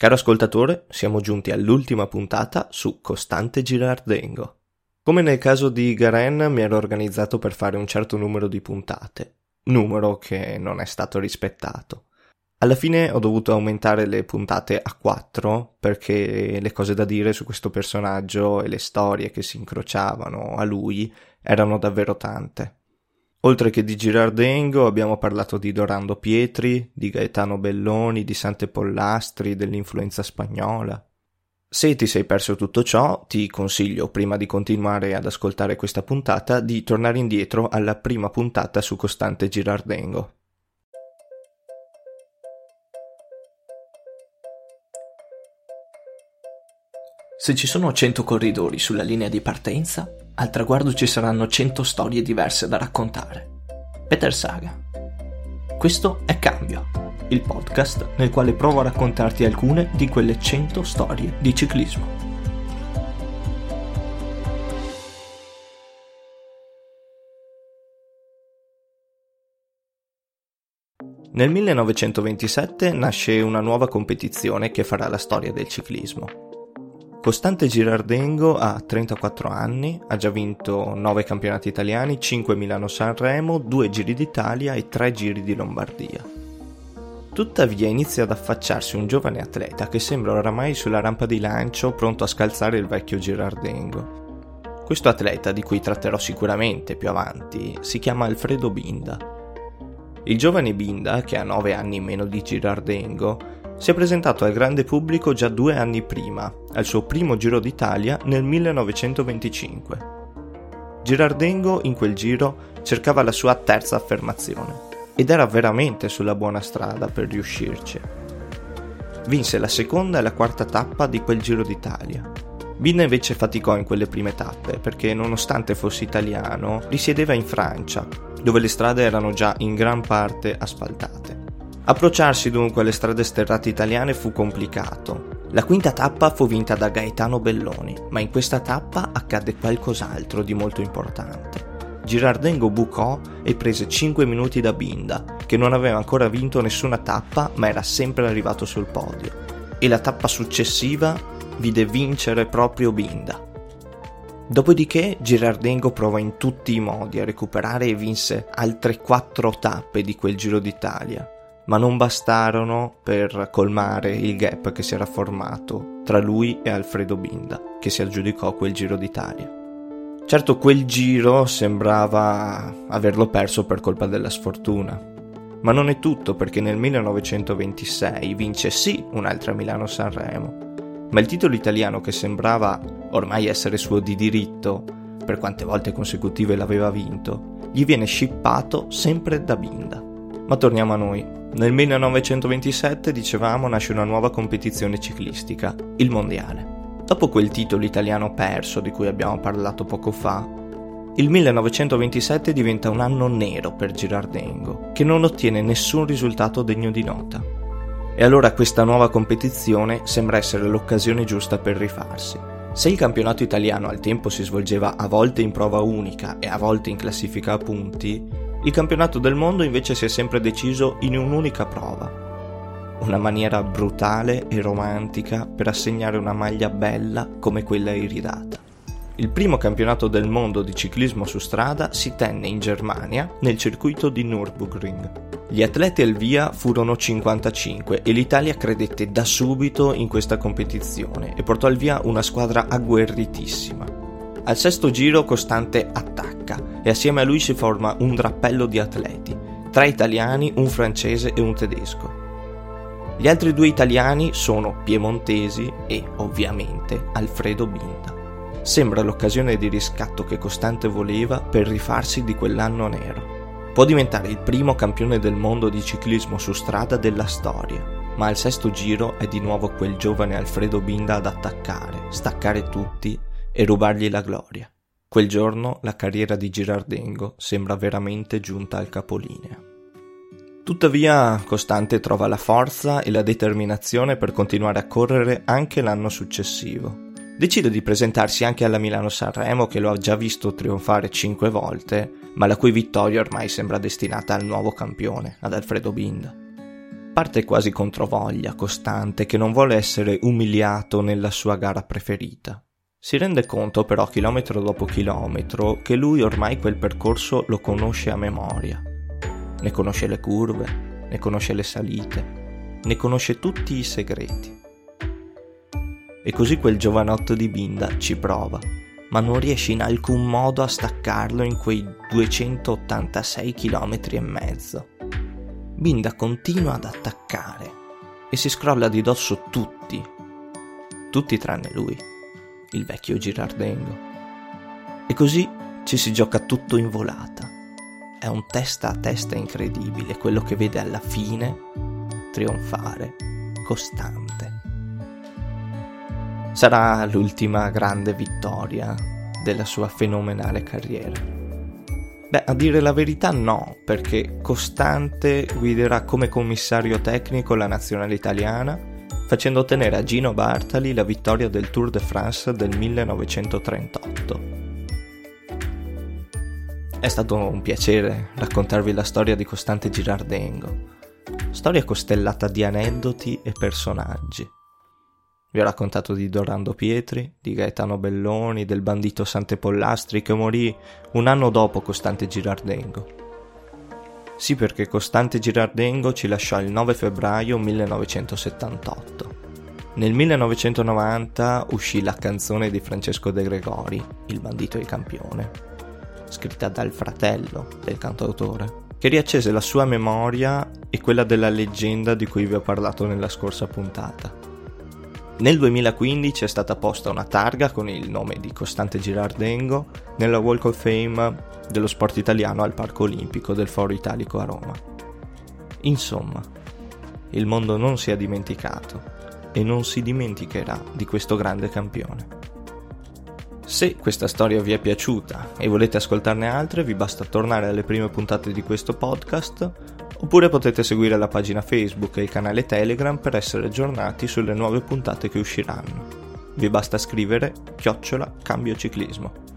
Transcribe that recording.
Caro ascoltatore, siamo giunti all'ultima puntata su Costante Girardengo. Come nel caso di Garen mi ero organizzato per fare un certo numero di puntate, numero che non è stato rispettato. Alla fine ho dovuto aumentare le puntate a 4 perché le cose da dire su questo personaggio e le storie che si incrociavano a lui erano davvero tante. Oltre che di Girardengo abbiamo parlato di Dorando Pietri, di Gaetano Belloni, di Sante Pollastri, dell'influenza spagnola. Se ti sei perso tutto ciò, ti consiglio, prima di continuare ad ascoltare questa puntata, di tornare indietro alla prima puntata su Costante Girardengo. Se ci sono 100 corridori sulla linea di partenza, al traguardo ci saranno 100 storie diverse da raccontare. Peter Saga. Questo è Cambio, il podcast nel quale provo a raccontarti alcune di quelle 100 storie di ciclismo. Nel 1927 nasce una nuova competizione che farà la storia del ciclismo, Costante Girardengo ha 34 anni, ha già vinto 9 campionati italiani, 5 Milano-Sanremo, 2 Giri d'Italia e 3 Giri di Lombardia. Tuttavia inizia ad affacciarsi un giovane atleta che sembra oramai sulla rampa di lancio pronto a scalzare il vecchio Girardengo. Questo atleta, di cui tratterò sicuramente più avanti, si chiama Alfredo Binda. Il giovane Binda, che ha 9 anni meno di Girardengo, si è presentato al grande pubblico già due anni prima, al suo primo Giro d'Italia nel 1925. Girardengo in quel giro cercava la sua terza affermazione ed era veramente sulla buona strada per riuscirci. Vinse la seconda e la quarta tappa di quel Giro d'Italia. Binna invece faticò in quelle prime tappe perché nonostante fosse italiano risiedeva in Francia, dove le strade erano già in gran parte asfaltate. Approcciarsi dunque alle strade sterrate italiane fu complicato. La quinta tappa fu vinta da Gaetano Belloni, ma in questa tappa accadde qualcos'altro di molto importante. Girardengo bucò e prese 5 minuti da Binda, che non aveva ancora vinto nessuna tappa ma era sempre arrivato sul podio. E la tappa successiva vide vincere proprio Binda. Dopodiché Girardengo provò in tutti i modi a recuperare e vinse altre 4 tappe di quel Giro d'Italia, ma non bastarono per colmare il gap che si era formato tra lui e Alfredo Binda, che si aggiudicò quel Giro d'Italia. Certo quel giro sembrava averlo perso per colpa della sfortuna, ma non è tutto perché nel 1926 vince sì un'altra Milano-Sanremo, ma il titolo italiano che sembrava ormai essere suo di diritto, per quante volte consecutive l'aveva vinto, gli viene scippato sempre da Binda. Ma torniamo a noi. Nel 1927, dicevamo, nasce una nuova competizione ciclistica, il Mondiale. Dopo quel titolo italiano perso di cui abbiamo parlato poco fa, il 1927 diventa un anno nero per Girardengo, che non ottiene nessun risultato degno di nota. E allora questa nuova competizione sembra essere l'occasione giusta per rifarsi. Se il campionato italiano al tempo si svolgeva a volte in prova unica e a volte in classifica a punti, il campionato del mondo invece si è sempre deciso in un'unica prova. Una maniera brutale e romantica per assegnare una maglia bella come quella iridata. Il primo campionato del mondo di ciclismo su strada si tenne in Germania nel circuito di Nürburgring. Gli atleti al via furono 55 e l'Italia credette da subito in questa competizione e portò al via una squadra agguerritissima. Al sesto giro Costante attacca e assieme a lui si forma un drappello di atleti, tre italiani, un francese e un tedesco. Gli altri due italiani sono piemontesi e, ovviamente, Alfredo Binda. Sembra l'occasione di riscatto che Costante voleva per rifarsi di quell'anno nero. Può diventare il primo campione del mondo di ciclismo su strada della storia, ma al sesto giro è di nuovo quel giovane Alfredo Binda ad attaccare, staccare tutti e rubargli la gloria. Quel giorno la carriera di Girardengo sembra veramente giunta al capolinea. Tuttavia Costante trova la forza e la determinazione per continuare a correre anche l'anno successivo. Decide di presentarsi anche alla Milano-Sanremo che lo ha già visto trionfare cinque volte, ma la cui vittoria ormai sembra destinata al nuovo campione, ad Alfredo Binda. parte quasi controvoglia, costante, che non vuole essere umiliato nella sua gara preferita. Si rende conto però chilometro dopo chilometro che lui ormai quel percorso lo conosce a memoria. Ne conosce le curve, ne conosce le salite, ne conosce tutti i segreti. E così quel giovanotto di Binda ci prova, ma non riesce in alcun modo a staccarlo in quei 286 km e mezzo. Binda continua ad attaccare e si scrolla di dosso tutti, tutti tranne lui, il vecchio Girardengo. E così ci si gioca tutto in volata. È un testa a testa incredibile quello che vede alla fine trionfare costante. Sarà l'ultima grande vittoria della sua fenomenale carriera. Beh, a dire la verità no, perché Costante guiderà come commissario tecnico la nazionale italiana, facendo ottenere a Gino Bartali la vittoria del Tour de France del 1938. È stato un piacere raccontarvi la storia di Costante Girardengo, storia costellata di aneddoti e personaggi. Vi ho raccontato di Dorando Pietri, di Gaetano Belloni, del bandito Sante Pollastri che morì un anno dopo Costante Girardengo. Sì, perché Costante Girardengo ci lasciò il 9 febbraio 1978. Nel 1990 uscì la canzone di Francesco De Gregori, Il bandito e il campione, scritta dal fratello del cantautore, che riaccese la sua memoria e quella della leggenda di cui vi ho parlato nella scorsa puntata. Nel 2015 è stata posta una targa con il nome di Costante Girardengo nella Walk of Fame dello sport italiano al Parco Olimpico del Foro Italico a Roma. Insomma, il mondo non si è dimenticato e non si dimenticherà di questo grande campione. Se questa storia vi è piaciuta e volete ascoltarne altre, vi basta tornare alle prime puntate di questo podcast oppure potete seguire la pagina Facebook e il canale Telegram per essere aggiornati sulle nuove puntate che usciranno. Vi basta scrivere chiocciola cambio ciclismo.